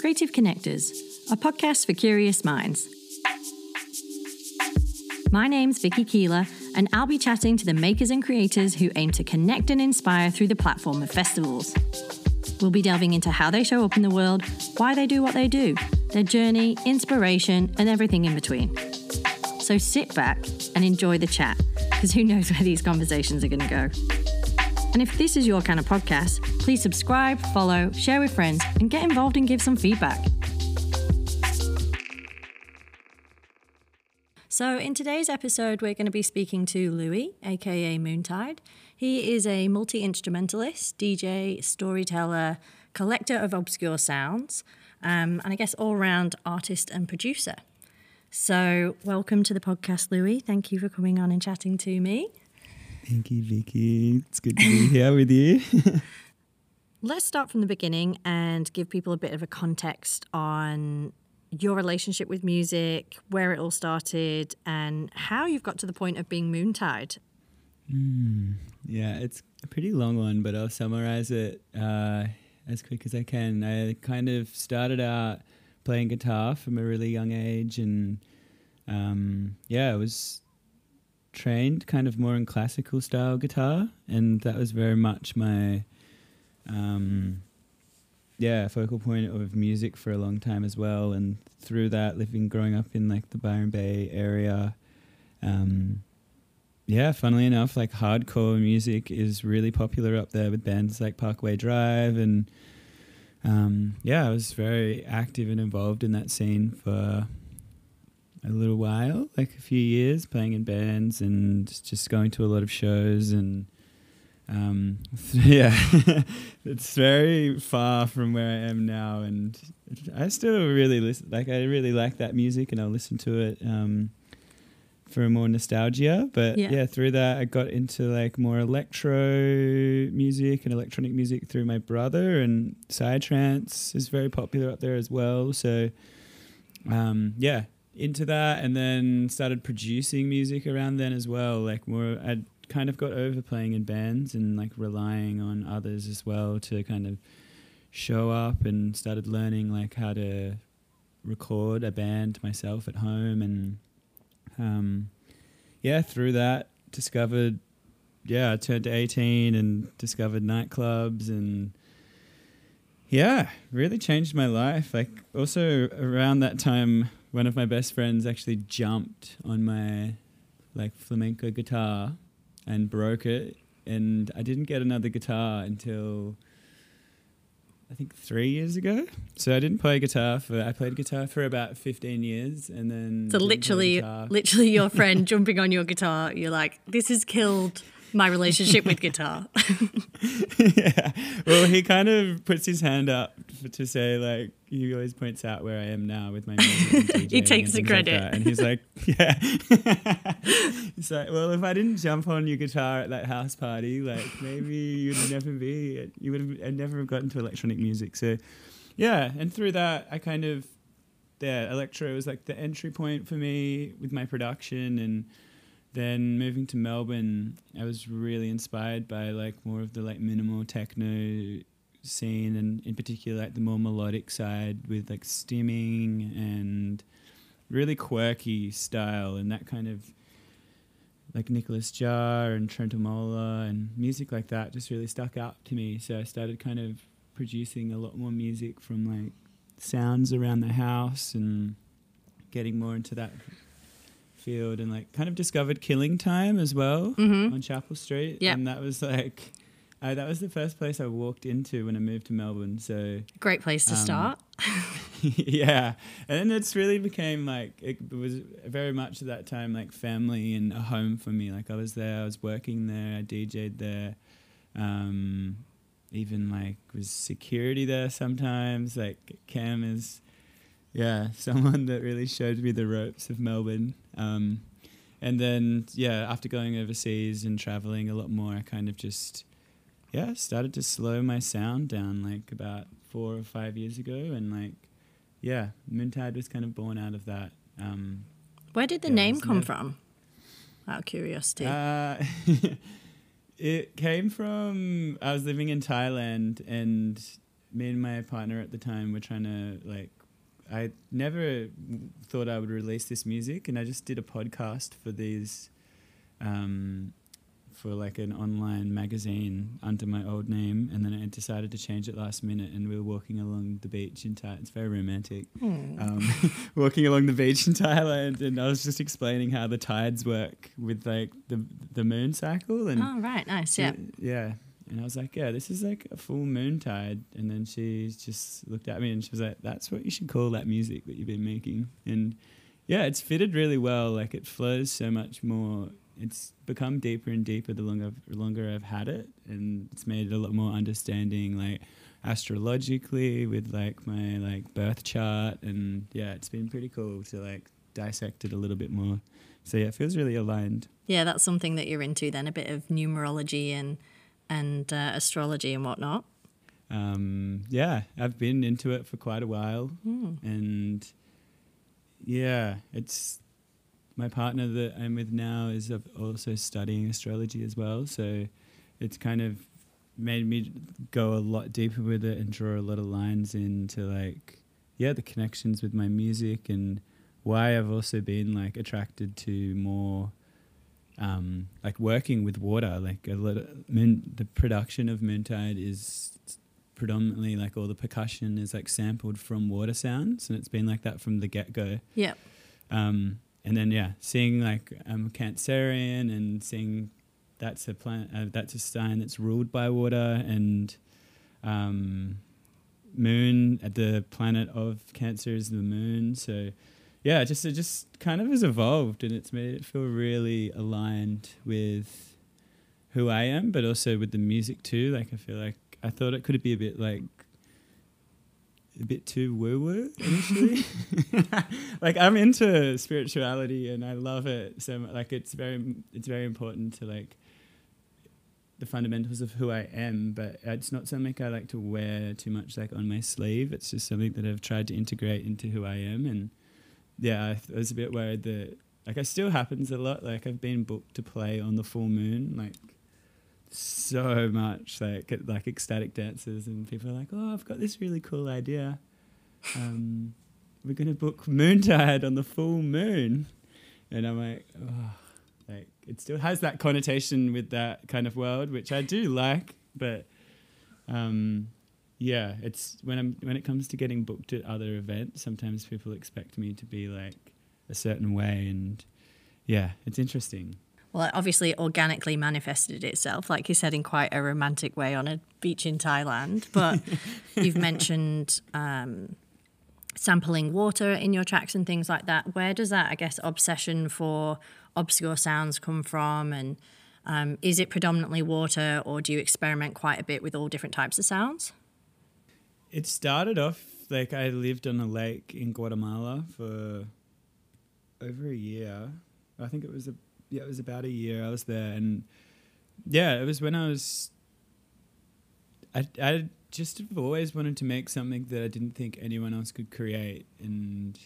Creative Connectors, a podcast for curious minds. My name's Vicky Keeler, and I'll be chatting to the makers and creators who aim to connect and inspire through the platform of festivals. We'll be delving into how they show up in the world, why they do what they do, their journey, inspiration, and everything in between. So sit back and enjoy the chat, because who knows where these conversations are going to go. And if this is your kind of podcast, please subscribe, follow, share with friends, and get involved and give some feedback. So, in today's episode, we're going to be speaking to Louis, aka Moontide. He is a multi instrumentalist, DJ, storyteller, collector of obscure sounds, um, and I guess all round artist and producer. So, welcome to the podcast, Louis. Thank you for coming on and chatting to me. Thank you, Vicky. It's good to be here with you. Let's start from the beginning and give people a bit of a context on your relationship with music, where it all started, and how you've got to the point of being Moontide. Mm, yeah, it's a pretty long one, but I'll summarize it uh, as quick as I can. I kind of started out playing guitar from a really young age, and um, yeah, I was trained kind of more in classical style guitar, and that was very much my um, yeah focal point of music for a long time as well. And through that, living growing up in like the Byron Bay area, um, yeah, funnily enough, like hardcore music is really popular up there with bands like Parkway Drive and. Um, yeah, I was very active and involved in that scene for a little while, like a few years, playing in bands and just going to a lot of shows and um, yeah, it's very far from where I am now, and I still really listen. Like I really like that music, and I'll listen to it um, for more nostalgia. But yeah. yeah, through that, I got into like more electro music and electronic music through my brother, and psytrance is very popular up there as well. So um, yeah, into that and then started producing music around then as well. Like more, I kind of got over playing in bands and like relying on others as well to kind of show up and started learning like how to record a band myself at home and um, yeah, through that discovered yeah, I turned to 18 and discovered nightclubs and yeah, really changed my life. Like also around that time one of my best friends actually jumped on my like flamenco guitar and broke it. And I didn't get another guitar until I think three years ago. So I didn't play guitar for I played guitar for about fifteen years and then So literally literally your friend jumping on your guitar, you're like, This has killed my relationship with guitar. yeah. Well, he kind of puts his hand up to say like he always points out where I am now with my music. he takes the credit, like and he's like, yeah. he's like, well, if I didn't jump on your guitar at that house party, like maybe you'd never be, you would have never have gotten to electronic music. So, yeah, and through that, I kind of, yeah, electro was like the entry point for me with my production and then moving to Melbourne, I was really inspired by like more of the like minimal techno scene, and in particular like the more melodic side with like stimming and really quirky style, and that kind of like Nicolas Jaar and Trentemøller and music like that just really stuck out to me. So I started kind of producing a lot more music from like sounds around the house and getting more into that field and like kind of discovered Killing Time as well mm-hmm. on Chapel Street. Yeah, and that was like. Uh, that was the first place I walked into when I moved to Melbourne. So great place to um, start. yeah, and it's really became like it was very much at that time like family and a home for me. Like I was there, I was working there, I DJ'd there, um, even like was security there sometimes. Like Cam is yeah, someone that really showed me the ropes of Melbourne. Um, and then, yeah, after going overseas and traveling a lot more, I kind of just, yeah, started to slow my sound down like about four or five years ago. And like, yeah, Moontide was kind of born out of that. Um, Where did the yeah, name come from? Out of curiosity. Uh, it came from, I was living in Thailand and me and my partner at the time were trying to like I never thought I would release this music, and I just did a podcast for these, um, for like an online magazine under my old name, and then I decided to change it last minute. And we were walking along the beach in Thailand. It's very romantic. Hmm. Um, walking along the beach in Thailand, and I was just explaining how the tides work with like the the moon cycle, and oh, right. Nice. Yeah. yeah. And I was like, yeah, this is like a full moon tide. And then she just looked at me and she was like, that's what you should call that music that you've been making. And yeah, it's fitted really well. Like it flows so much more. It's become deeper and deeper the longer longer I've had it, and it's made it a lot more understanding, like astrologically with like my like birth chart, and yeah, it's been pretty cool to like dissect it a little bit more. So yeah, it feels really aligned. Yeah, that's something that you're into then, a bit of numerology and and uh, astrology and whatnot. Um, yeah, I've been into it for quite a while, Mm. and yeah, it's my partner that I'm with now is also studying astrology as well. So it's kind of made me go a lot deeper with it and draw a lot of lines into like yeah the connections with my music and why I've also been like attracted to more um, like working with water. Like a lot of moon, the production of Moontide is predominantly like all the percussion is like sampled from water sounds, and it's been like that from the get go. Yeah. Um, and then yeah, seeing like um, Cancerian and seeing that's a planet uh, that's a sign that's ruled by water and um, moon at the planet of Cancer is the moon. So yeah, just it just kind of has evolved and it's made it feel really aligned with who I am, but also with the music too. Like I feel like I thought it could be a bit like a bit too woo woo initially. like I'm into spirituality and I love it so much. Like it's very it's very important to like the fundamentals of who I am, but it's not something I like to wear too much like on my sleeve. It's just something that I've tried to integrate into who I am and yeah, I was a bit worried that like it still happens a lot. Like I've been booked to play on the full moon, like so much, like like ecstatic dances, and people are like, "Oh, I've got this really cool idea. Um, we're gonna book Moontide on the full moon," and I'm like, "Oh." Like it still has that connotation with that kind of world, which I do like, but um, yeah, it's when I'm when it comes to getting booked at other events, sometimes people expect me to be like a certain way, and yeah, it's interesting. Well, it obviously organically manifested itself, like you said, in quite a romantic way on a beach in Thailand. But you've mentioned um, sampling water in your tracks and things like that. Where does that, I guess, obsession for obscure sounds come from? And um, is it predominantly water, or do you experiment quite a bit with all different types of sounds? It started off like I lived on a lake in Guatemala for over a year. I think it was a yeah, it was about a year I was there, and yeah, it was when I was. I I just have always wanted to make something that I didn't think anyone else could create, and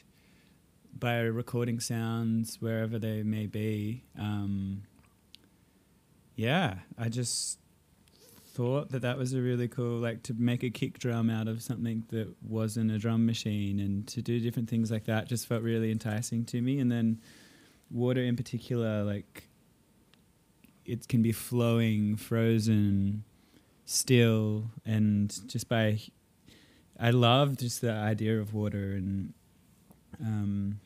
by recording sounds wherever they may be. Um, yeah, I just thought that that was a really cool like to make a kick drum out of something that wasn't a drum machine and to do different things like that just felt really enticing to me. And then water in particular like it can be flowing frozen still and just by i love just the idea of water and um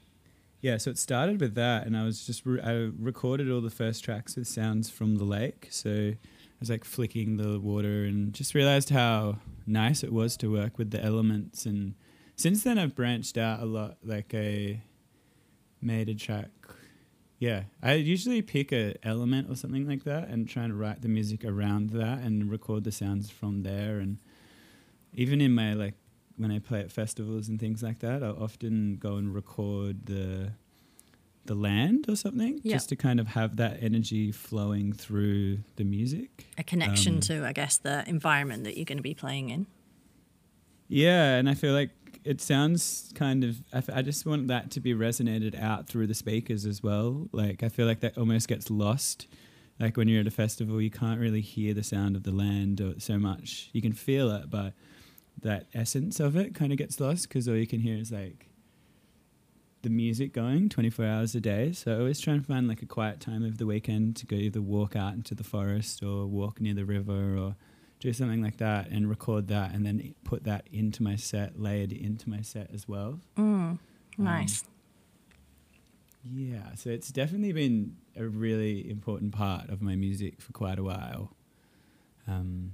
yeah so it started with that and i was just re- i recorded all the first tracks with sounds from the lake. So I was like flicking the water and just realized how nice it was to work with the elements. And since then, I've branched out a lot. Like I made a track. Yeah, I usually pick a element or something like that and try and write the music around that and record the sounds from there. And even in my like when I play at festivals and things like that, I'll often go and record the the land or something Yeah. just to kind of have that energy flowing through the music. A connection Um, to, I guess, the environment that you're going to be playing in. Yeah, and I feel like it sounds kind of. I, f- I just want that to be resonated out through the speakers as well. Like I feel like that almost gets lost. Like when you're at a festival, you can't really hear the sound of the land or so much. You can feel it, but that essence of it kind of gets lost because all you can hear is like the music going 24 hours a day. So I always try and find like a quiet time of the weekend to go either walk out into the forest or walk near the river or do something like that and record that and then put that into my set, layered into my set as well. Mm, nice. Um, yeah, so it's definitely been a really important part of my music for quite a while. Um,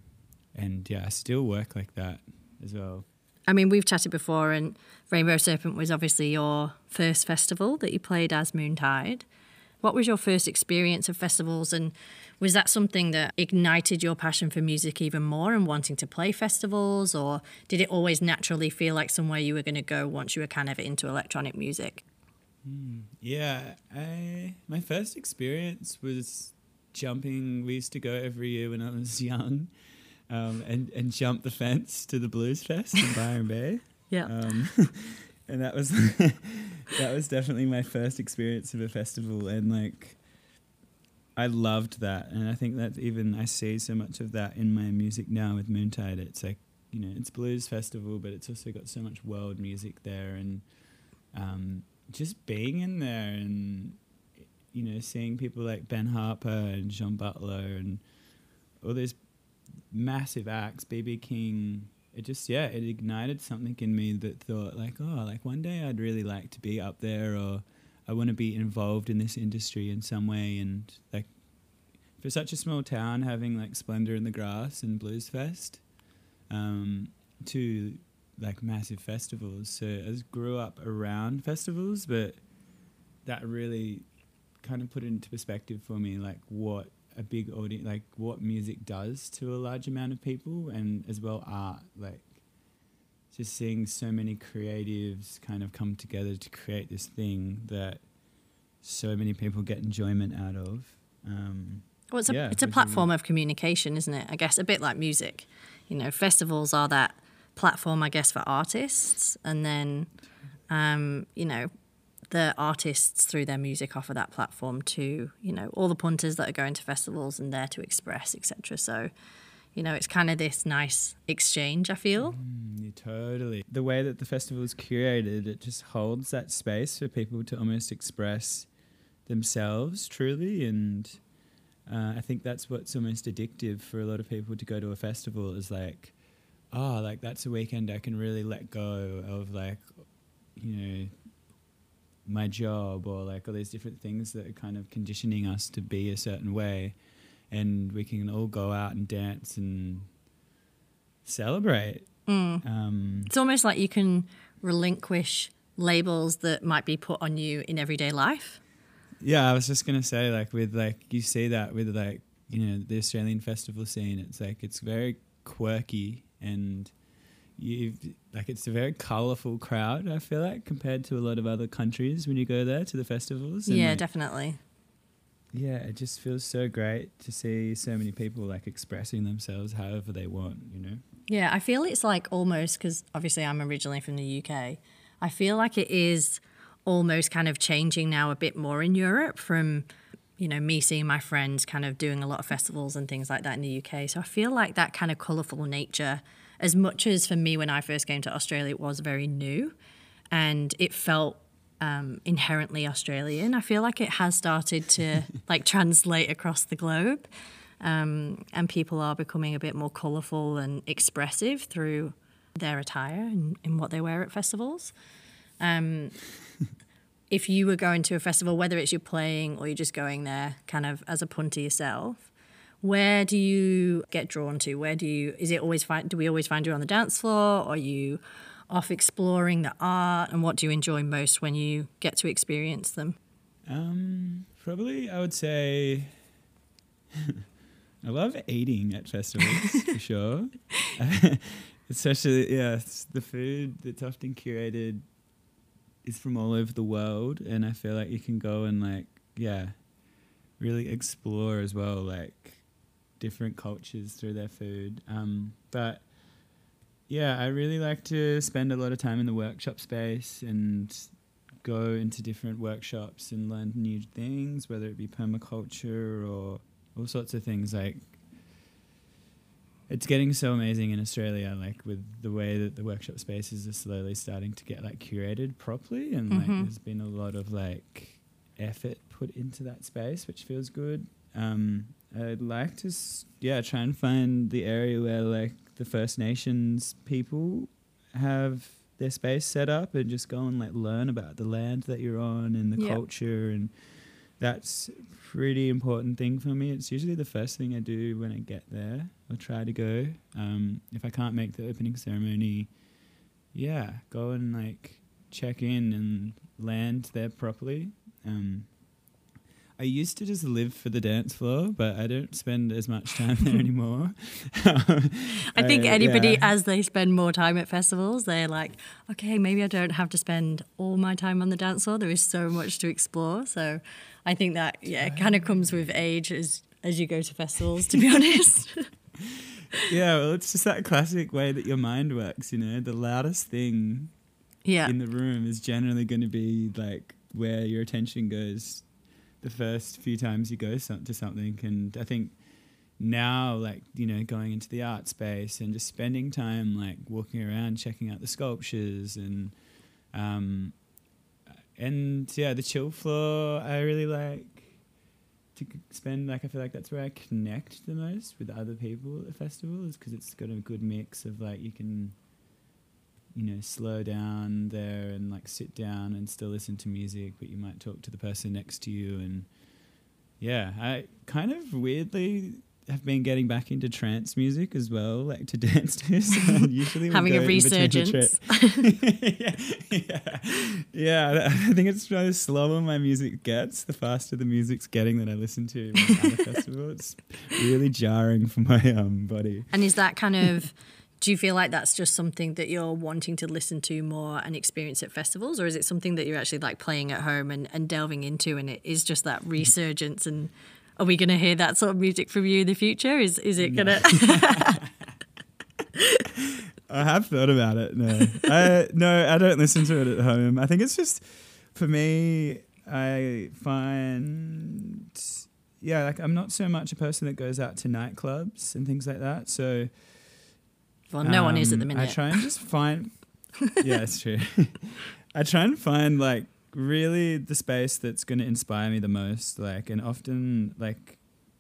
and yeah, I still work like that as well. I mean, we've chatted before, and Rainbow Serpent was obviously your first festival that you played as Moontide. What was your first experience of festivals, and was that something that ignited your passion for music even more and wanting to play festivals, or did it always naturally feel like somewhere you were going to go once you were kind of into electronic music? Mm, yeah, I my first experience was jumping. We used to go every year when I was young um, and and jump the fence to the Blues Fest in Byron Bay. Yeah. Um, and that was that was definitely my first experience of a festival, and like I loved that, and I think that even I see so much of that in my music now with Moontide. It's like you know, it's blues festival, but it's also got so much world music there, and um, just being in there and you know, seeing people like Ben Harper and John Butler and all these massive acts, BB King. It just yeah, it ignited something in me that thought like, oh, like one day I'd really like to be up there, or I want to be involved in this industry in some way. And like, for such a small town, having like Splendour in the Grass and Blues Fest, um, to like massive festivals. So I grew up around festivals, but that really kind of put it into perspective for me, like what a big audience, like what music does to a large amount of people, and as well art, like just seeing so many creatives kind of come together to create this thing that so many people get enjoyment out of. Um, well, it's a, yeah, it's a platform of communication, isn't it? I guess a bit like music. You know, festivals are that platform, I guess, for artists, and then, um, you know, the artists through their music offer that platform to you know all the punters that are going to festivals and there to express etc so you know it's kind of this nice exchange i feel. Mm, totally. The way that the festival is curated it just holds that space for people to almost express themselves truly. And uh, i think that's what's almost addictive for a lot of people to go to a festival is like oh like that's a weekend i can really let go of like you know my job or like all these different things that are kind of conditioning us to be a certain way. And we can all go out and dance and celebrate. Mm. um, it's almost like you can relinquish labels that might be put on you in everyday life. Yeah i was just going to say like with like you see that with like you know the australian festival scene it's like it's very quirky and you've like it's a very colorful crowd. I feel like compared to a lot of other countries when you go there to the festivals. yeah, like, definitely. Yeah, it just feels so great to see so many people like expressing themselves however they want. You know. Yeah, I feel it's like almost because obviously I'm originally from the UK. I feel like it is almost kind of changing now a bit more in Europe from you know me seeing my friends kind of doing a lot of festivals and things like that in the UK. So I feel like that kind of colorful nature as much as for me when I first came to Australia, it was very new and it felt um, inherently Australian. I feel like it has started to like translate across the globe, um, and people are becoming a bit more colourful and expressive through their attire and in what they wear at festivals. Um, if you were going to a festival, whether it's you're playing or you're just going there, kind of as a punter yourself, where do you get drawn to? Where do you, is it always find, do we always find you on the dance floor? Or are you off exploring the art? And what do you enjoy most when you get to experience them? Um, probably I would say I love eating at festivals for sure. Especially, yeah, the food that's often curated is from all over the world, and I feel like you can go and like, yeah, really explore as well. Like, different cultures through their food. Um, but yeah, I really like to spend a lot of time in the workshop space and go into different workshops and learn new things, whether it be permaculture or all sorts of things. Like it's getting so amazing in Australia, like with the way that the workshop spaces are slowly starting to get like curated properly, and like Mhm. there's been a lot of like effort put into that space, which feels good. Um, I'd like to, yeah, try and find the area where like the First Nations people have their space set up, and just go and like learn about the land that you're on and the Yeah. culture and that's a pretty important thing for me. It's usually the first thing I do when I get there or try to go. Um, if I can't make the opening ceremony, yeah, go and like check in and land there properly. Um, I used to just live for the dance floor, but I don't spend as much time there anymore. I think Uh, anybody, yeah. as they spend more time at festivals, they're like, okay, maybe I don't have to spend all my time on the dance floor. There is so much to explore. So I think that, yeah, it kind of comes with age as, as you go to festivals, to be honest. yeah, well, it's just that classic way that your mind works. You know, the loudest thing yeah. in the room is generally going to be like where your attention goes the first few times you go to something and i think now like you know going into the art space and just spending time like walking around checking out the sculptures and um and yeah the chill floor i really like to spend like i feel like that's where i connect the most with other people at the festival is because it's got a good mix of like you can you know, slow down there and like sit down and still listen to music, but you might talk to the person next to you. And yeah, I kind of weirdly have been getting back into trance music as well, like to dance to. So usually Having a resurgence. yeah, yeah, yeah. I think it's the slower my music gets, the faster the music's getting that I listen to at a festival. It's really jarring for my um, body. And is that kind of, do you feel like that's just something that you're wanting to listen to more and experience at festivals? Or is it something that you're actually like playing at home and, and delving into and it is just that resurgence? And are we going to hear that sort of music from you in the future? Is, is it going to? I have thought about it. No, I no, I don't listen to it at home. I think it's just for me. I find, yeah, like I'm not so much a person that goes out to nightclubs and things like that. So Well, no one is at the um, minute. I try and just find. yeah, it's true. I try and find like really the space that's going to inspire me the most. Like, and often like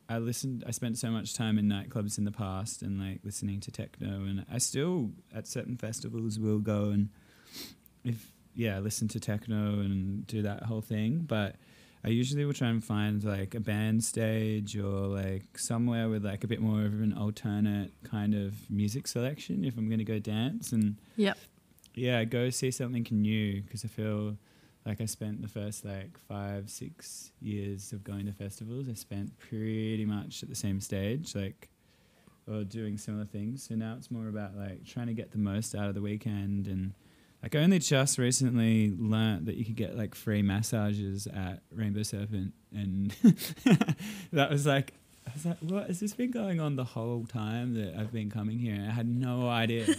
I listened. I spent so much time in nightclubs in the past and like listening to techno, and I still at certain festivals will go and if yeah listen to techno and do that whole thing, but. I usually will try and find like a band stage or like somewhere with like a bit more of an alternate kind of music selection if I'm going to go dance and Yep. yeah, go see something new because I feel like I spent the first like five, six years of going to festivals. I spent pretty much at the same stage, like or doing similar things. So now it's more about like trying to get the most out of the weekend and like I only just recently learnt that you could get like free massages at Rainbow Serpent and that was like I was like, what has this been going on the whole time that I've been coming here? I had no idea.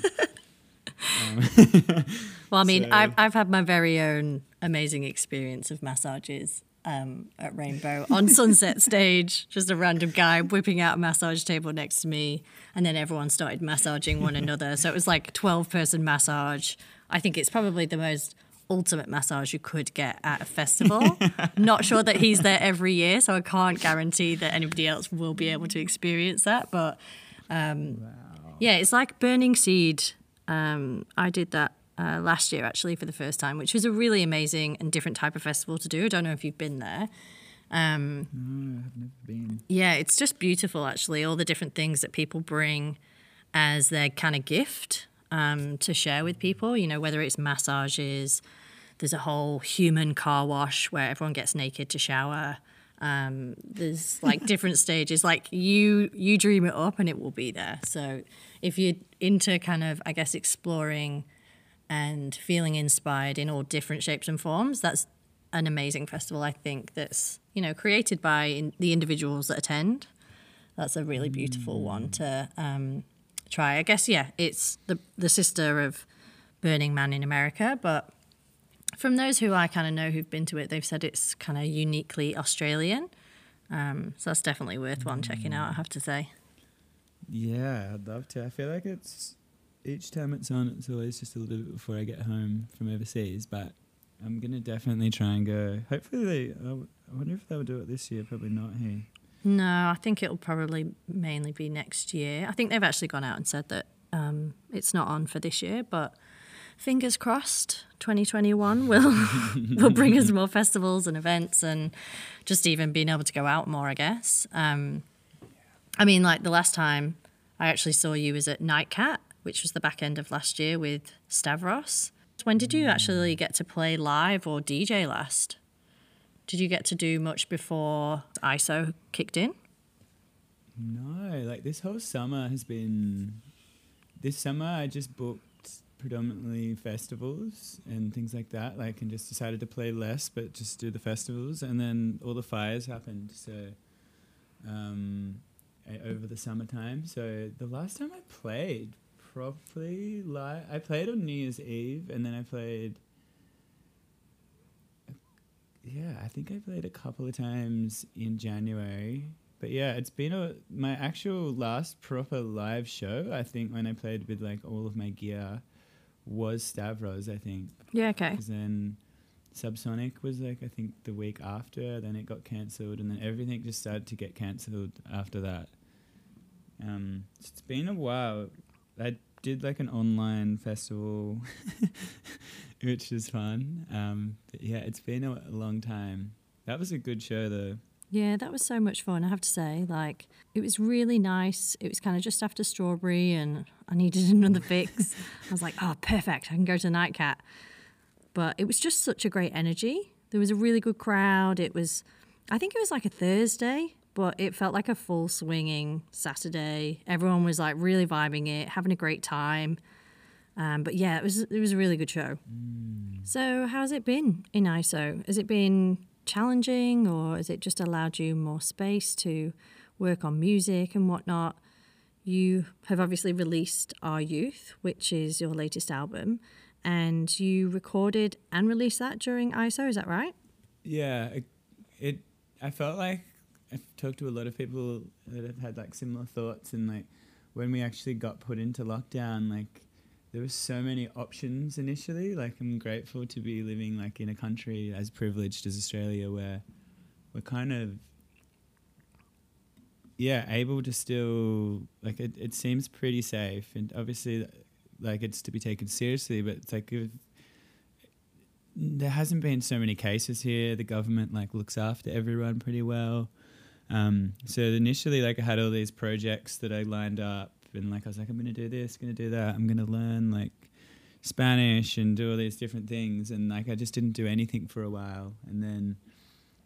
um, Well, I mean, So- I've, I've had my very own amazing experience of massages um, at Rainbow on Sunset Stage. Just a random guy whipping out a massage table next to me, and then everyone started massaging one another. So it was like 12 person massage. I think it's probably the most ultimate massage you could get at a festival. Not sure that he's there every year, so I can't guarantee that anybody else will be able to experience that. But um, yeah, it's like Burning Seed. Um, I did that uh, last year actually for the first time, which was a really amazing and different type of festival to do. I don't know if you've been there. Um, no, I've never been. yeah, it's just beautiful actually. All the different things that people bring as their kind of gift um, to share with people. You know, whether it's massages, there's a whole human car wash where everyone gets naked to shower. Um, there's like different stages. Like you, you dream it up and it will be there. So if you're into kind of, I guess, exploring and feeling inspired in all different shapes and forms, that's an amazing festival. I think that's you know created by in, the individuals that attend. That's a really beautiful one to um, try. I guess yeah, it's the the sister of Burning Man in America, but from those who I kind of know who've been to it, they've said it's kind of uniquely Australian. Um, so that's definitely worth one checking out. I have to say. Yeah, I'd love to. I feel like it's each time it's on, it's always just a little bit before I get home from overseas. But I'm gonna definitely try and go. Hopefully, they. I wonder if they'll do it this year. Probably not here. No, I think it'll probably mainly be next year. I think they've actually gone out and said that um, it's not on for this year, but fingers crossed 2021 will will bring us more festivals and events and just even being able to go out more i guess um, i mean like the last time i actually saw you was at nightcat which was the back end of last year with stavros when did you actually get to play live or dj last did you get to do much before iso kicked in no like this whole summer has been this summer i just booked predominantly festivals and things like that. Like, and just decided to play less, but just do the festivals. And then all the fires happened. So, um, over the summertime. So the last time I played properly live, I played on New Year's Eve, and then I played. Yeah, I think I played a couple of times in January. But yeah, it's been a my actual last proper live show. I think when I played with like all of my gear was Stavros, I think. Yeah, okay. Because then Subsonic was like I think the week after. Then it got cancelled, and then everything just started to get cancelled after that. Um, it's been a while. I did like an online festival, which was fun. Um, yeah, it's been a, a long time. That was a good show though. Yeah, that was so much fun, I have to say. Like, it was really nice. It was kind of just after Strawberry, and I needed another fix. I was like, oh, perfect. I can go to Nightcat. But it was just such a great energy. There was a really good crowd. It was, I think it was like a Thursday, but it felt like a full swinging Saturday. Everyone was like really vibing it, having a great time. Um, but yeah, it was it was a really good show. Mm. So how's it been in ISO? Has it been challenging, or has it just allowed you more space to work on music and whatnot? You have obviously released Our Youth, which is your latest album, and you recorded and released that during ISO. Is that right? Yeah, it. it I felt like I've talked to a lot of people that have had like similar thoughts, and like when we actually got put into lockdown, like there were so many options initially. Like I'm grateful to be living like in a country as privileged as Australia where we're kind of yeah, able to still like it, it seems pretty safe and obviously like it's to be taken seriously, but it's like if, there hasn't been so many cases here. The government like looks after everyone pretty well. Um, so initially, like I had all these projects that I lined up and like I was like, I'm gonna do this, gonna do that. I'm gonna learn like Spanish and do all these different things. And like I just didn't do anything for a while. And then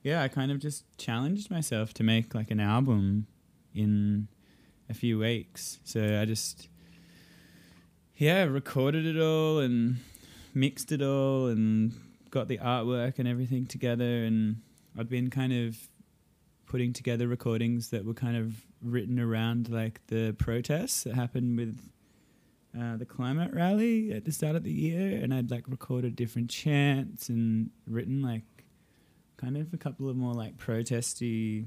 yeah, I kind of just challenged myself to make like an album in a few weeks. So I just yeah, recorded it all and mixed it all and got the artwork and everything together and I'd been kind of putting together recordings that were kind of written around like the protests that happened with uh, the climate rally at the start of the year, and I'd like recorded different chants and written like kind of a couple of more like protesty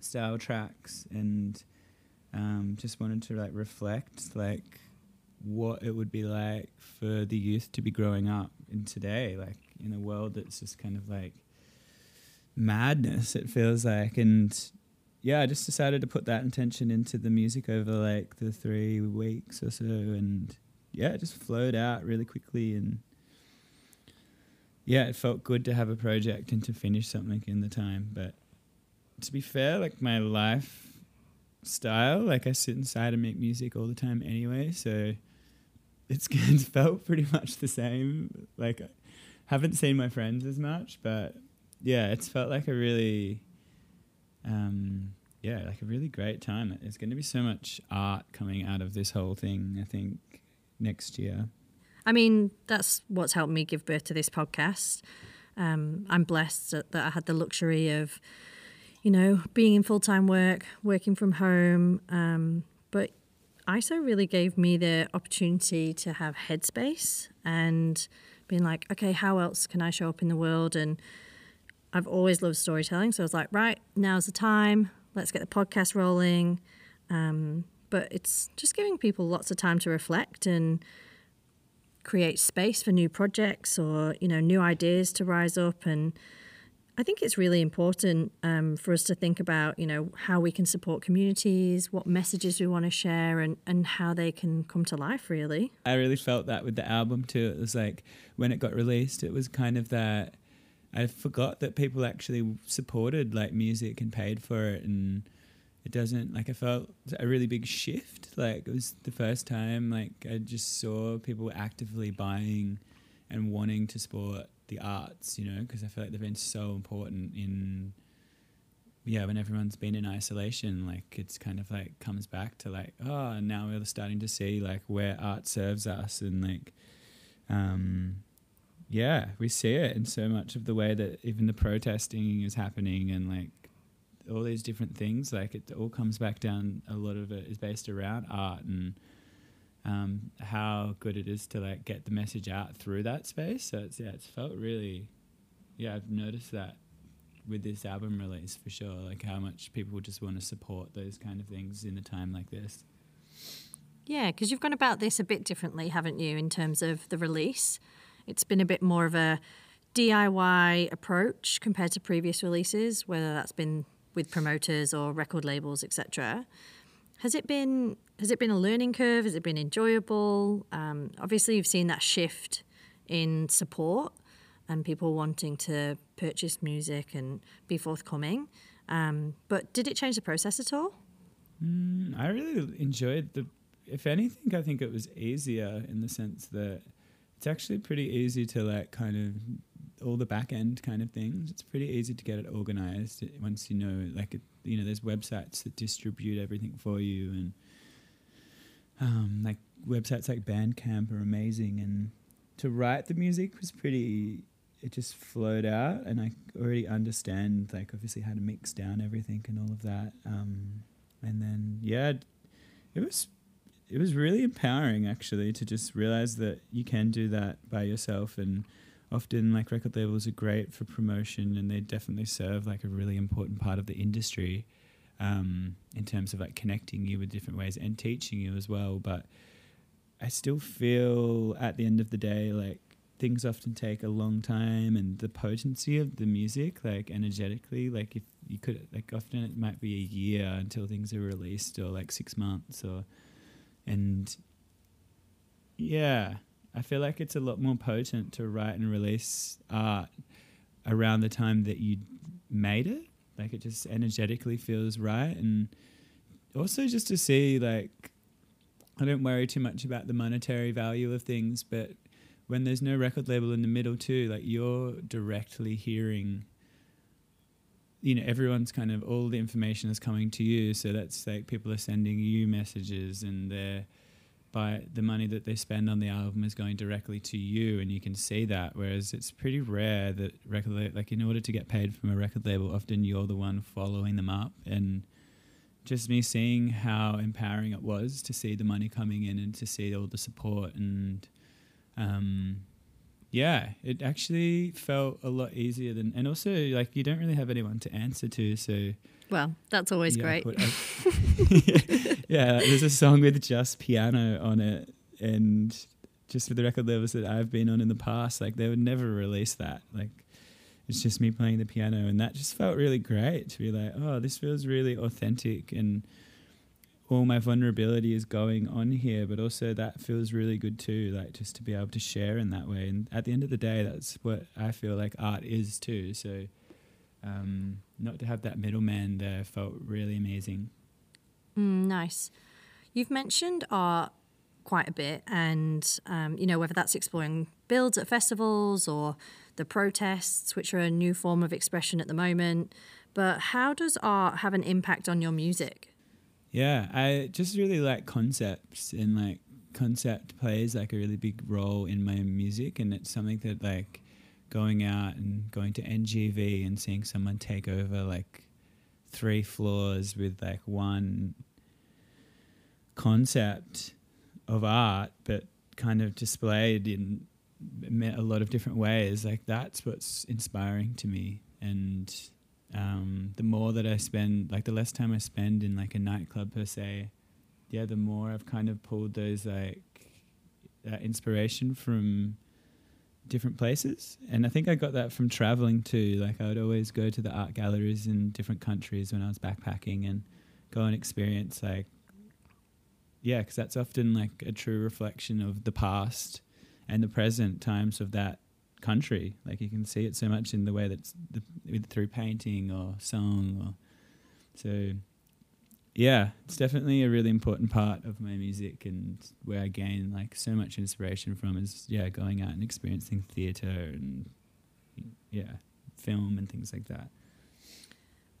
style tracks, and um, just wanted to like reflect like what it would be like for the youth to be growing up in today, like in a world that's just kind of like madness. It feels like, and yeah, I just decided to put that intention into the music over like the three weeks or so, and yeah, it just flowed out really quickly, and yeah, it felt good to have a project and to finish something in the time. But to be fair, like my life style, like I sit inside and make music all the time anyway, so it's it's felt pretty much the same. Like, I haven't seen my friends as much, but yeah, it's felt like a really um, yeah, like a really great time. There's going to be so much art coming out of this whole thing, I think, next year. I mean, that's what's helped me give birth to this podcast. Um, I'm blessed that I had the luxury of, you know, being in full time work, working from home. Um, but ISO really gave me the opportunity to have headspace and being like, okay, how else can I show up in the world? And I've always loved storytelling. So I was like, right, now's the time. Let's get the podcast rolling. Um, but it's just giving people lots of time to reflect and create space for new projects or you know new ideas to rise up and I think it's really important um, for us to think about, you know, how we can support communities, what messages we want to share, and, and how they can come to life, really. I really felt that with the album too. It was like when it got released, it was kind of that I forgot that people actually supported like music and paid for it. And it doesn't, like, I felt a really big shift. Like, it was the first time, like, I just saw people actively buying and wanting to support the arts, you know, because I feel like they've been so important in yeah, when everyone's been in isolation, like it's kind of like comes back to like, oh, now we're starting to see like where art serves us and like um yeah, we see it in so much of the way that even the protesting is happening and like all these different things, like it all comes back down a lot of it is based around art and um, how good it is to like get the message out through that space. So it's yeah, it's felt really, yeah, I've noticed that with this album release for sure. Like how much people just want to support those kind of things in a time like this. Yeah, because you've gone about this a bit differently, haven't you, in terms of the release? It's been a bit more of a DIY approach compared to previous releases, whether that's been with promoters or record labels, etc. Has it been has it been a learning curve? Has it been enjoyable? Um, obviously, you've seen that shift in support and people wanting to purchase music and be forthcoming. Um, but did it change the process at all? Mm, I really enjoyed the. If anything, I think it was easier in the sense that it's actually pretty easy to like kind of all the back end kind of things. It's pretty easy to get it organized once you know, like, it, you know, there's websites that distribute everything for you and um, like websites like Bandcamp are amazing, and to write the music was pretty. It just flowed out, and I already understand like obviously how to mix down everything and all of that. Um, and then yeah, it was it was really empowering actually to just realize that you can do that by yourself and often like record labels are great for promotion and they definitely serve like a really important part of the industry um, in terms of like connecting you with different ways and teaching you as well. But I still feel at the end of the day, like things often take a long time and the potency of the music, like energetically, like if you could, like often it might be a year until things are released or like six months or, and yeah, I feel like it's a lot more potent to write and release art around the time that you made it. Like it just energetically feels right, and also just to see like I don't worry too much about the monetary value of things, but when there's no record label in the middle too, like you're directly hearing you know everyone's kind of all the information is coming to you. So that's like people are sending you messages and they're by the money that they spend on the album is going directly to you and you can see that. Whereas it's pretty rare that record like in order to get paid from a record label often you're the one following them up. And just me seeing how empowering it was to see the money coming in and to see all the support and um, yeah it actually felt a lot easier than and also like you don't really have anyone to answer to so well, that's always great. yeah, there's a song with just piano on it, and just for the record levels that I've been on in the past, like they would never release that. Like it's just me playing the piano, and that just felt really great to be like, oh, this feels really authentic, and all my vulnerability is going on here, but also that feels really good too, like just to be able to share in that way. And at the end of the day, that's what I feel like art is too. So um, not to have that middleman there felt really amazing. Mm, nice. You've mentioned art quite a bit, and um, you know whether that's exploring builds at festivals or the protests, which are a new form of expression at the moment. But how does art have an impact on your music? Yeah, I just really like concepts, and like concept plays like a really big role in my music, and it's something that like going out and going to NGV and seeing someone take over like three floors with like one concept of art, but kind of displayed in a lot of different ways. Like that's what's inspiring to me. And um, the more that I spend, like the less time I spend in like a nightclub per se, yeah, the more I've kind of pulled those like inspiration from different places. And I think I got that from traveling too. Like I would always go to the art galleries in different countries when I was backpacking and go and experience like yeah, because that's often like a true reflection of the past and the present times of that country. Like you can see it so much in the way that's the, through painting or song or so yeah, it's definitely a really important part of my music and where I gain like so much inspiration from is yeah, going out and experiencing theater and yeah, film and things like that.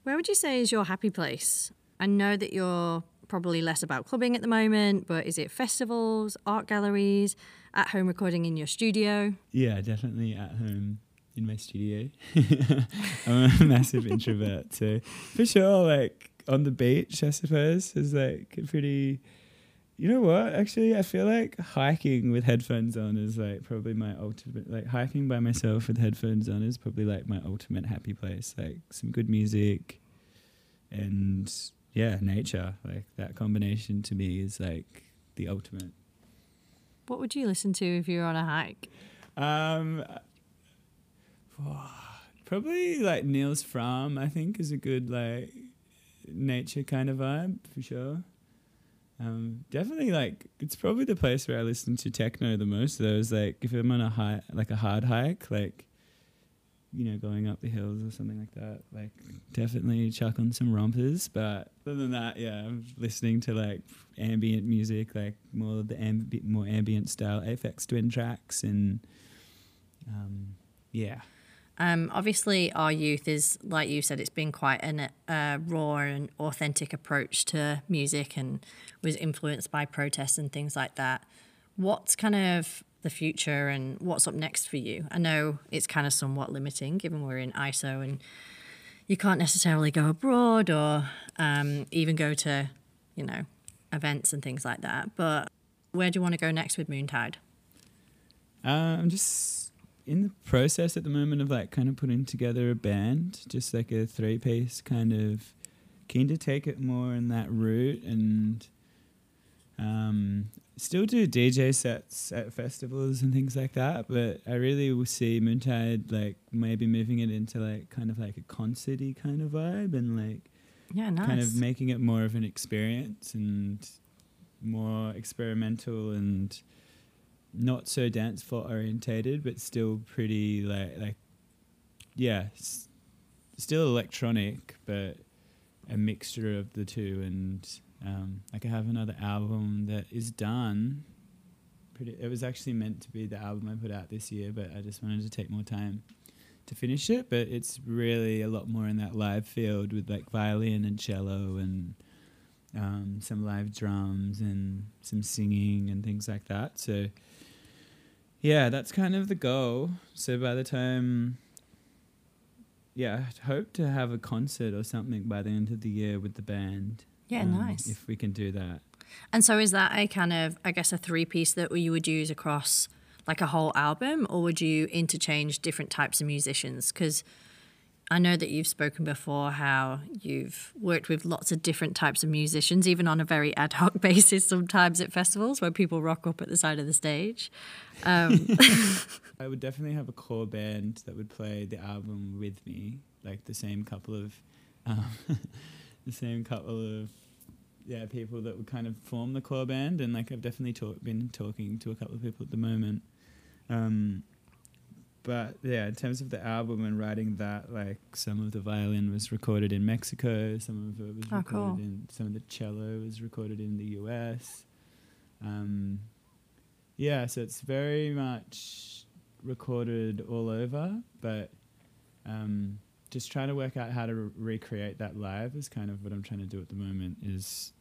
Where would you say is your happy place? I know that you're probably less about clubbing at the moment, but is it festivals, art galleries, at home recording in your studio? Yeah, definitely at home in my studio. I'm a massive introvert, so for sure, like on the beach, I suppose, is like pretty. You know what? Actually, I feel like hiking with headphones on is like probably my ultimate. Like hiking by myself with headphones on is probably like my ultimate happy place. Like some good music, and yeah, nature. Like that combination to me is like the ultimate. What would you listen to if you were on a hike? Um, probably like Nils Frahm. I think is a good like nature kind of vibe for sure. Um, definitely like it's probably the place where I listen to techno the most. Though is like if I'm on a high like a hard hike, like you know going up the hills or something like that. Like definitely chuck on some rompers. But other than that, yeah, I'm listening to like ambient music, like more the amb- more ambient style Aphex Twin tracks and um, yeah. Um, obviously, our youth is, like you said, it's been quite a uh, raw and authentic approach to music and was influenced by protests and things like that. What's kind of the future and what's up next for you? I know it's kind of somewhat limiting given we're in ISO and you can't necessarily go abroad or um, even go to, you know, events and things like that. But where do you want to go next with Moontide? Uh, I'm just in the process at the moment of like kind of putting together a band, just like a three piece kind of keen to take it more in that route and um, still do DJ sets at festivals and things like that. But I really will see Moontide like maybe moving it into like kind of like a concerty kind of vibe and like yeah, nice. kind of making it more of an experience and more experimental and not so dance floor orientated, but still pretty like like yeah, s- still electronic, but a mixture of the two. And um, like I have another album that is done. Pretty, it was actually meant to be the album I put out this year, but I just wanted to take more time to finish it. But it's really a lot more in that live field with like violin and cello and um, some live drums and some singing and things like that. So yeah, that's kind of the goal. So by the time, yeah, I hope to have a concert or something by the end of the year with the band. Yeah, um, nice. If we can do that. And so is that a kind of, I guess, a three piece that you would use across like a whole album, or would you interchange different types of musicians? Because I know that you've spoken before how you've worked with lots of different types of musicians, even on a very ad hoc basis sometimes at festivals where people rock up at the side of the stage. Um. I would definitely have a core band that would play the album with me, like the same couple of, um, the same couple of, yeah, people that would kind of form the core band. And like I've definitely talk, been talking to a couple of people at the moment. Um, but yeah, in terms of the album and writing that, like some of the violin was recorded in Mexico, some of it was oh, recorded cool. in some of the cello was recorded in the US. Um, yeah, so it's very much recorded all over, but um, just trying to work out how to re- recreate that live is kind of what I'm trying to do at the moment. Is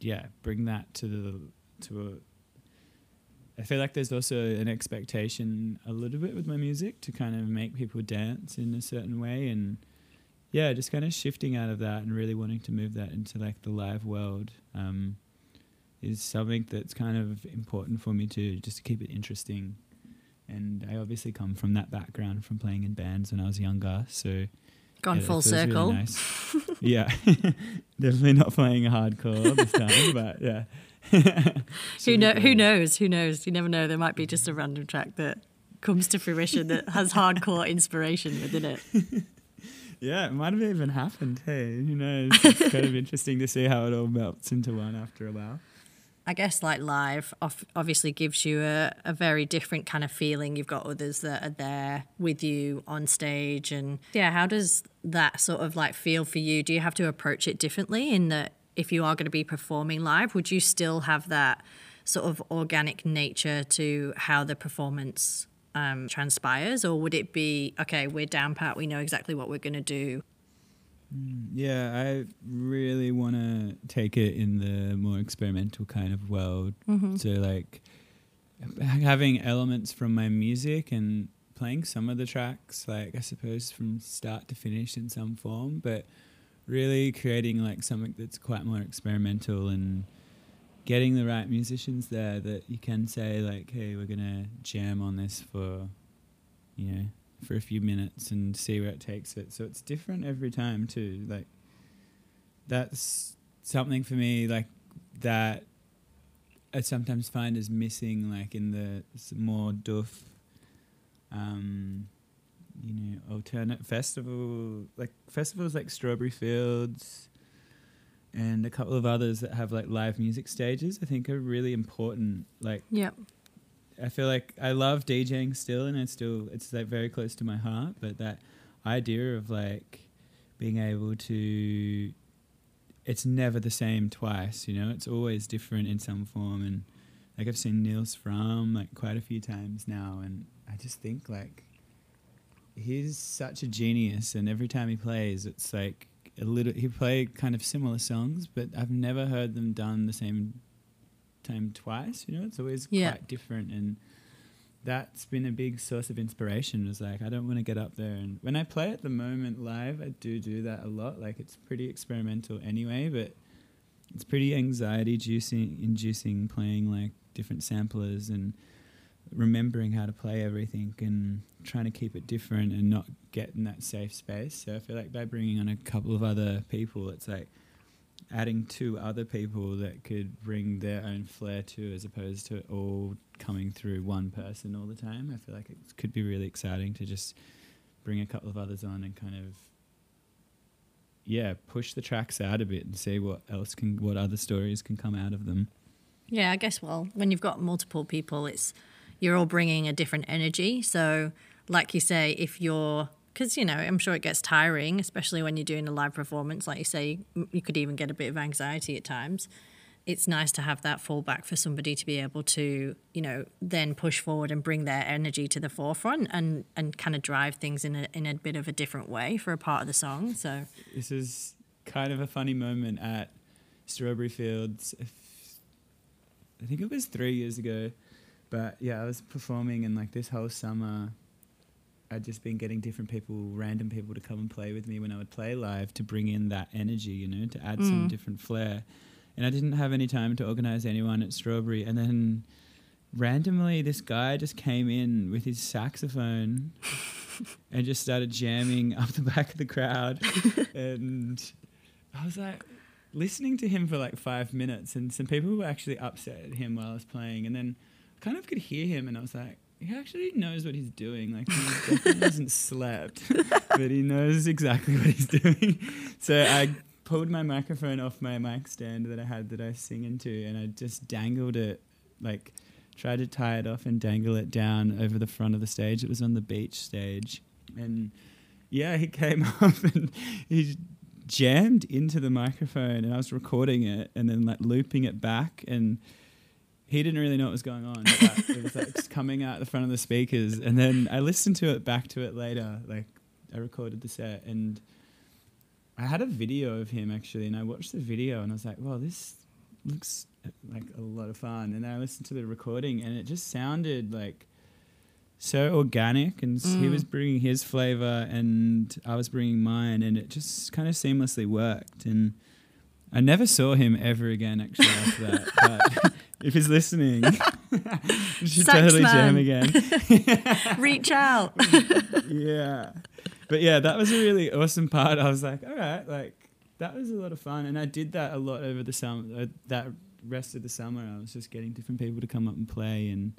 yeah, bring that to the to a I feel like there's also an expectation a little bit with my music to kind of make people dance in a certain way and yeah, just kind of shifting out of that and really wanting to move that into like the live world um, is something that's kind of important for me to just to keep it interesting. And I obviously come from that background from playing in bands when I was younger, so Gone it full feels really circle. nice. yeah, definitely not playing hardcore this time, but yeah. Who know? Who knows? Who knows? You never know. There might be just a random track that comes to fruition that has hardcore inspiration within it. Yeah, it might have even happened. Hey, who knows? It's kind of interesting to see how it all melts into one after a while. I guess like live off- obviously gives you a, a very different kind of feeling. You've got others that are there with you on stage. And yeah, how does that sort of like feel for you? Do you have to approach it differently in that if you are going to be performing live, would you still have that sort of organic nature to how the performance um, transpires? Or would it be, okay, we're down pat, we know exactly what we're going to do? Mm, yeah, I really want to take it in the more experimental kind of world. Mm-hmm. So, like, having elements from my music and playing some of the tracks, like, I suppose from start to finish in some form, but really creating, like, something that's quite more experimental and getting the right musicians there that you can say, like, hey, we're going to jam on this for, you know, for a few minutes and see where it takes it. So it's different every time too. Like that's something for me like that I sometimes find is missing like in the more doof um you know alternate festival like festivals like Strawberry Fields and a couple of others that have like live music stages I think are really important like Yep. I feel like I love DJing still, and it's still it's like very close to my heart. But that idea of like being able to, it's never the same twice. You know, it's always different in some form. And like I've seen Nils Frahm like quite a few times now, and I just think like he's such a genius. And every time he plays, it's like a little. He played kind of similar songs, but I've never heard them done the same time twice. You know, it's always Yeah. quite different, and that's been a big source of inspiration. Was like I don't want to get up there, and when I play at the moment live, I do do that a lot. Like it's pretty experimental anyway, but it's pretty anxiety inducing, inducing playing like different samplers and remembering how to play everything and trying to keep it different and not get in that safe space. So I feel like by bringing on a couple of other people, it's like adding two other people that could bring their own flair to, as opposed to all coming through one person all the time. I feel like it could be really exciting to just bring a couple of others on and kind of yeah push the tracks out a bit and see what else can what other stories can come out of them. Yeah, I guess. Well, when you've got multiple people, it's you're all bringing a different energy. So, like you say, if you're because you know, I'm sure it gets tiring, especially when you're doing a live performance. Like you say, you could even get a bit of anxiety at times. It's nice to have that fallback for somebody to be able to, you know, then push forward and bring their energy to the forefront and and kind of drive things in a in a bit of a different way for a part of the song. So, This is kind of a funny moment at Strawberry Fields. I think it was three years ago, but yeah, I was performing, and like this whole summer, I'd just been getting different people, random people, to come and play with me when I would play live to bring in that energy, you know, to add some Mm. different flair. And I didn't have any time to organize anyone at Strawberry, and then randomly this guy just came in with his saxophone and just started jamming up the back of the crowd and I was like listening to him for like five minutes, and some people were actually upset at him while I was playing, and then I kind of could hear him, and I was like, he actually knows what he's doing. Like he definitely hasn't slept, but he knows exactly what he's doing. So I pulled my microphone off my mic stand that I had that I sing into, and I just dangled it like. Tried to tie it off and dangle it down over the front of the stage. It was on the beach stage, and yeah, he came up and he jammed into the microphone and I was recording it and then like looping it back and he didn't really know what was going on. That, it was like just coming out the front of the speakers and then I listened to it back to it later. Like I recorded the set and I had a video of him actually and I watched the video and I was like, well, this looks like a lot of fun. And then I listened to the recording and it just sounded like so organic and s he Mm. was bringing his flavor and I was bringing mine and it just kind of seamlessly worked and I never saw him ever again actually after that but if he's listening you should Sax totally man. jam again reach out. yeah but yeah, that was a really awesome part. I was like, all right, like that was a lot of fun, and I did that a lot over the summer. Uh, that rest of the summer, I was just getting different people to come up and play and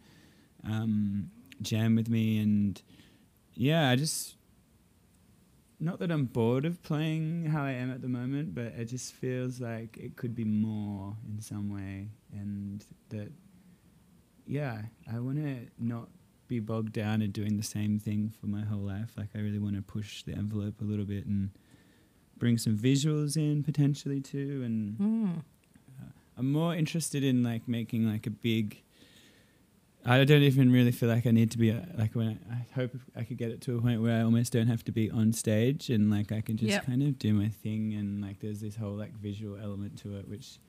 um, jam with me, and yeah, I just not that I'm bored of playing how I am at the moment, but it just feels like it could be more in some way, and that yeah, I want to not be bogged down in doing the same thing for my whole life. Like I really want to push the envelope a little bit and bring some visuals in potentially too, and Mm. uh, I'm more interested in like making like a big. I don't even really feel like I need to be uh, like when I, I hope I could get it to a point where I almost don't have to be on stage and like I can just Yep. kind of do my thing and like there's this whole like visual element to it which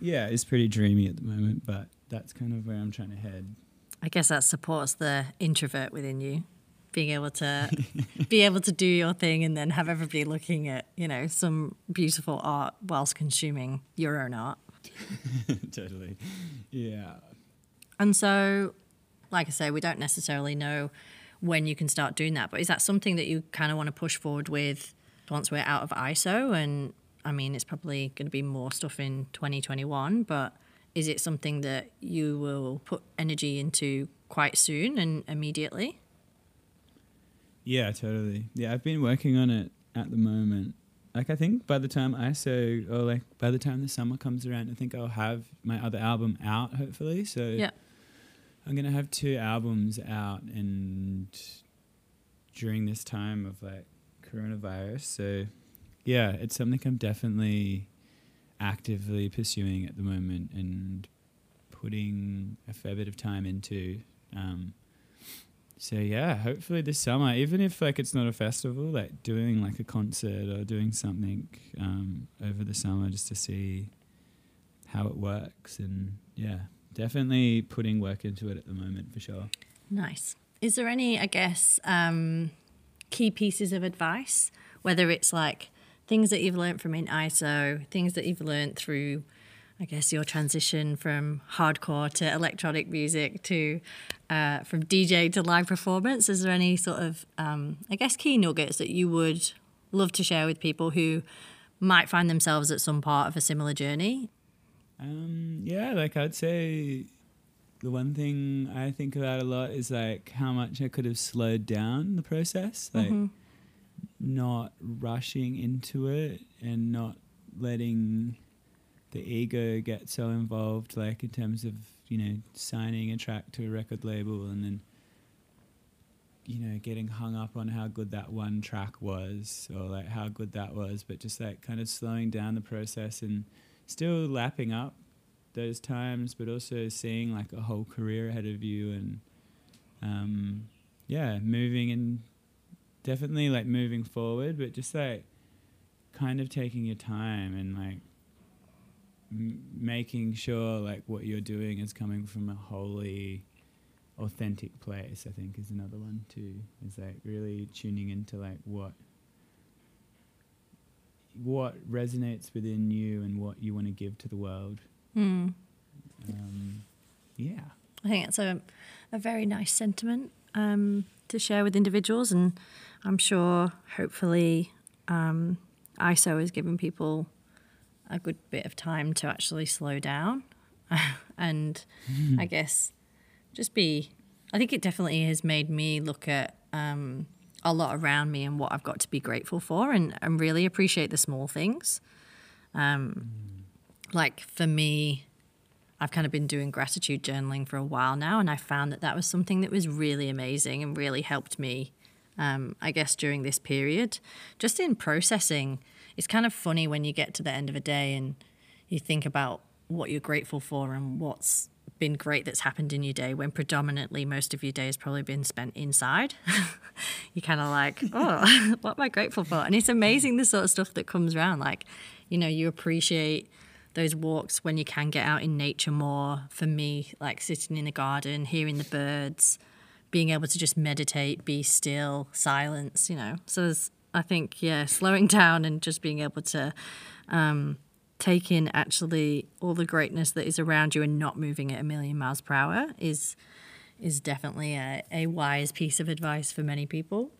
yeah is pretty dreamy at the moment but that's kind of where I'm trying to head. I guess that supports the introvert within you, being able to be able to do your thing and then have everybody looking at you know some beautiful art whilst consuming your own art. totally. Yeah. And so, like I say, we don't necessarily know when you can start doing that, but is that something that you kind of want to push forward with once we're out of ISO? And I mean, it's probably going to be more stuff in 2021, but is it something that you will put energy into quite soon and immediately? Yeah, totally. Yeah, I've been working on it at the moment. Like I think by the time ISO or like by the time the summer comes around, I think I'll have my other album out hopefully. So Yeah. I'm gonna have two albums out and during this time of like coronavirus. So yeah, it's something I'm definitely actively pursuing at the moment and putting a fair bit of time into. Um, so yeah, hopefully this summer, even if like it's not a festival, like doing like a concert or doing something um, over the summer just to see how it works and yeah, definitely putting work into it at the moment for sure. Nice. Is there any, I guess, um, key pieces of advice, whether it's like things that you've learned from in ISO, things that you've learned through, I guess, your transition from hardcore to electronic music to uh, from DJ to live performance? Is there any sort of, um, I guess, key nuggets that you would love to share with people who might find themselves at some part of a similar journey? Um, yeah, like I'd say the one thing I think about a lot is like how much I could have slowed down the process, like Mhm. not rushing into it and not letting the ego get so involved, like in terms of you know signing a track to a record label and then you know getting hung up on how good that one track was or like how good that was, but just like kind of slowing down the process and still lapping up those times, but also seeing like a whole career ahead of you and um, yeah, moving and definitely like moving forward, but just like kind of taking your time and like m- making sure like what you're doing is coming from a wholly authentic place. I think is another one too. Is like really tuning into like what what resonates within you and what you want to give to the world. Hmm. Um, yeah. I think it's a, a very nice sentiment um, to share with individuals, and I'm sure hopefully um, ISO is giving people a good bit of time to actually slow down and I guess just be. I think it definitely has made me look at um, a lot around me and what I've got to be grateful for, and, and really appreciate the small things. Um, like for me, I've kind of been doing gratitude journaling for a while now, and I found that that was something that was really amazing and really helped me, um, I guess, during this period. Just in processing, it's kind of funny when you get to the end of a day and you think about what you're grateful for and what's been great that's happened in your day when predominantly most of your day has probably been spent inside. you're kind of like, oh, what am I grateful for? And it's amazing the sort of stuff that comes around. Like, you know, you appreciate those walks when you can get out in nature more. For me, like sitting in the garden, hearing the birds, being able to just meditate, be still, silence, you know. So there's, I think, yeah, slowing down and just being able to um, take in actually all the greatness that is around you and not moving at a million miles per hour is is definitely a, a wise piece of advice for many people.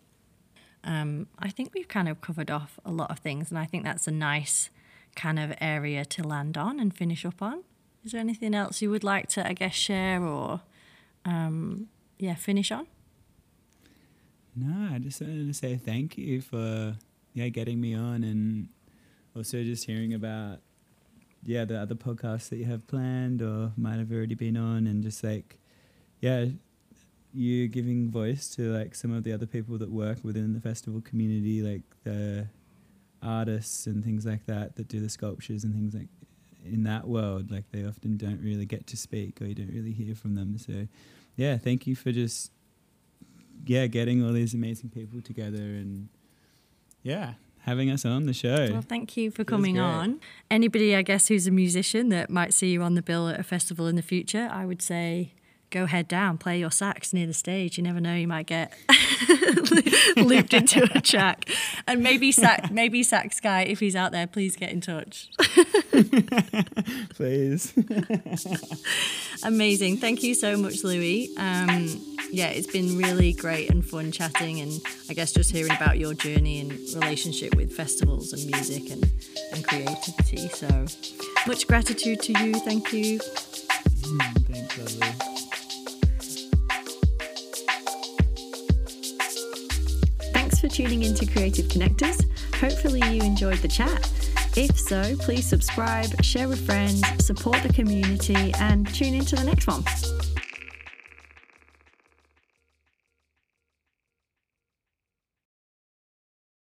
um, I think we've kind of covered off a lot of things, and I think that's a nice kind of area to land on and finish up on. Is there anything else you would like to, I guess, share or, um, yeah, finish on? No, I just wanted to say thank you for yeah getting me on and also just hearing about yeah the other podcasts that you have planned or might have already been on and just like yeah you giving voice to like some of the other people that work within the festival community like the artists and things like that that do the sculptures and things like in that world like they often don't really get to speak or you don't really hear from them. So yeah thank you for just yeah getting all these amazing people together and yeah having us on the show. Well, thank you for coming on. Anybody, I guess, who's a musician that might see you on the bill at a festival in the future, I would say go head down, play your sax near the stage. You never know, you might get looped into a track. And maybe sax, maybe sax guy, if he's out there, please get in touch. please. Amazing. Thank you so much, Louis. Um, yeah, it's been really great and fun chatting, and I guess just hearing about your journey and relationship with festivals and music and, and creativity. So much gratitude to you. Thank you. Mm, thanks, lovely. For tuning into Creative Connectors. Hopefully, you enjoyed the chat. If so, please subscribe, share with friends, support the community, and tune into the next one.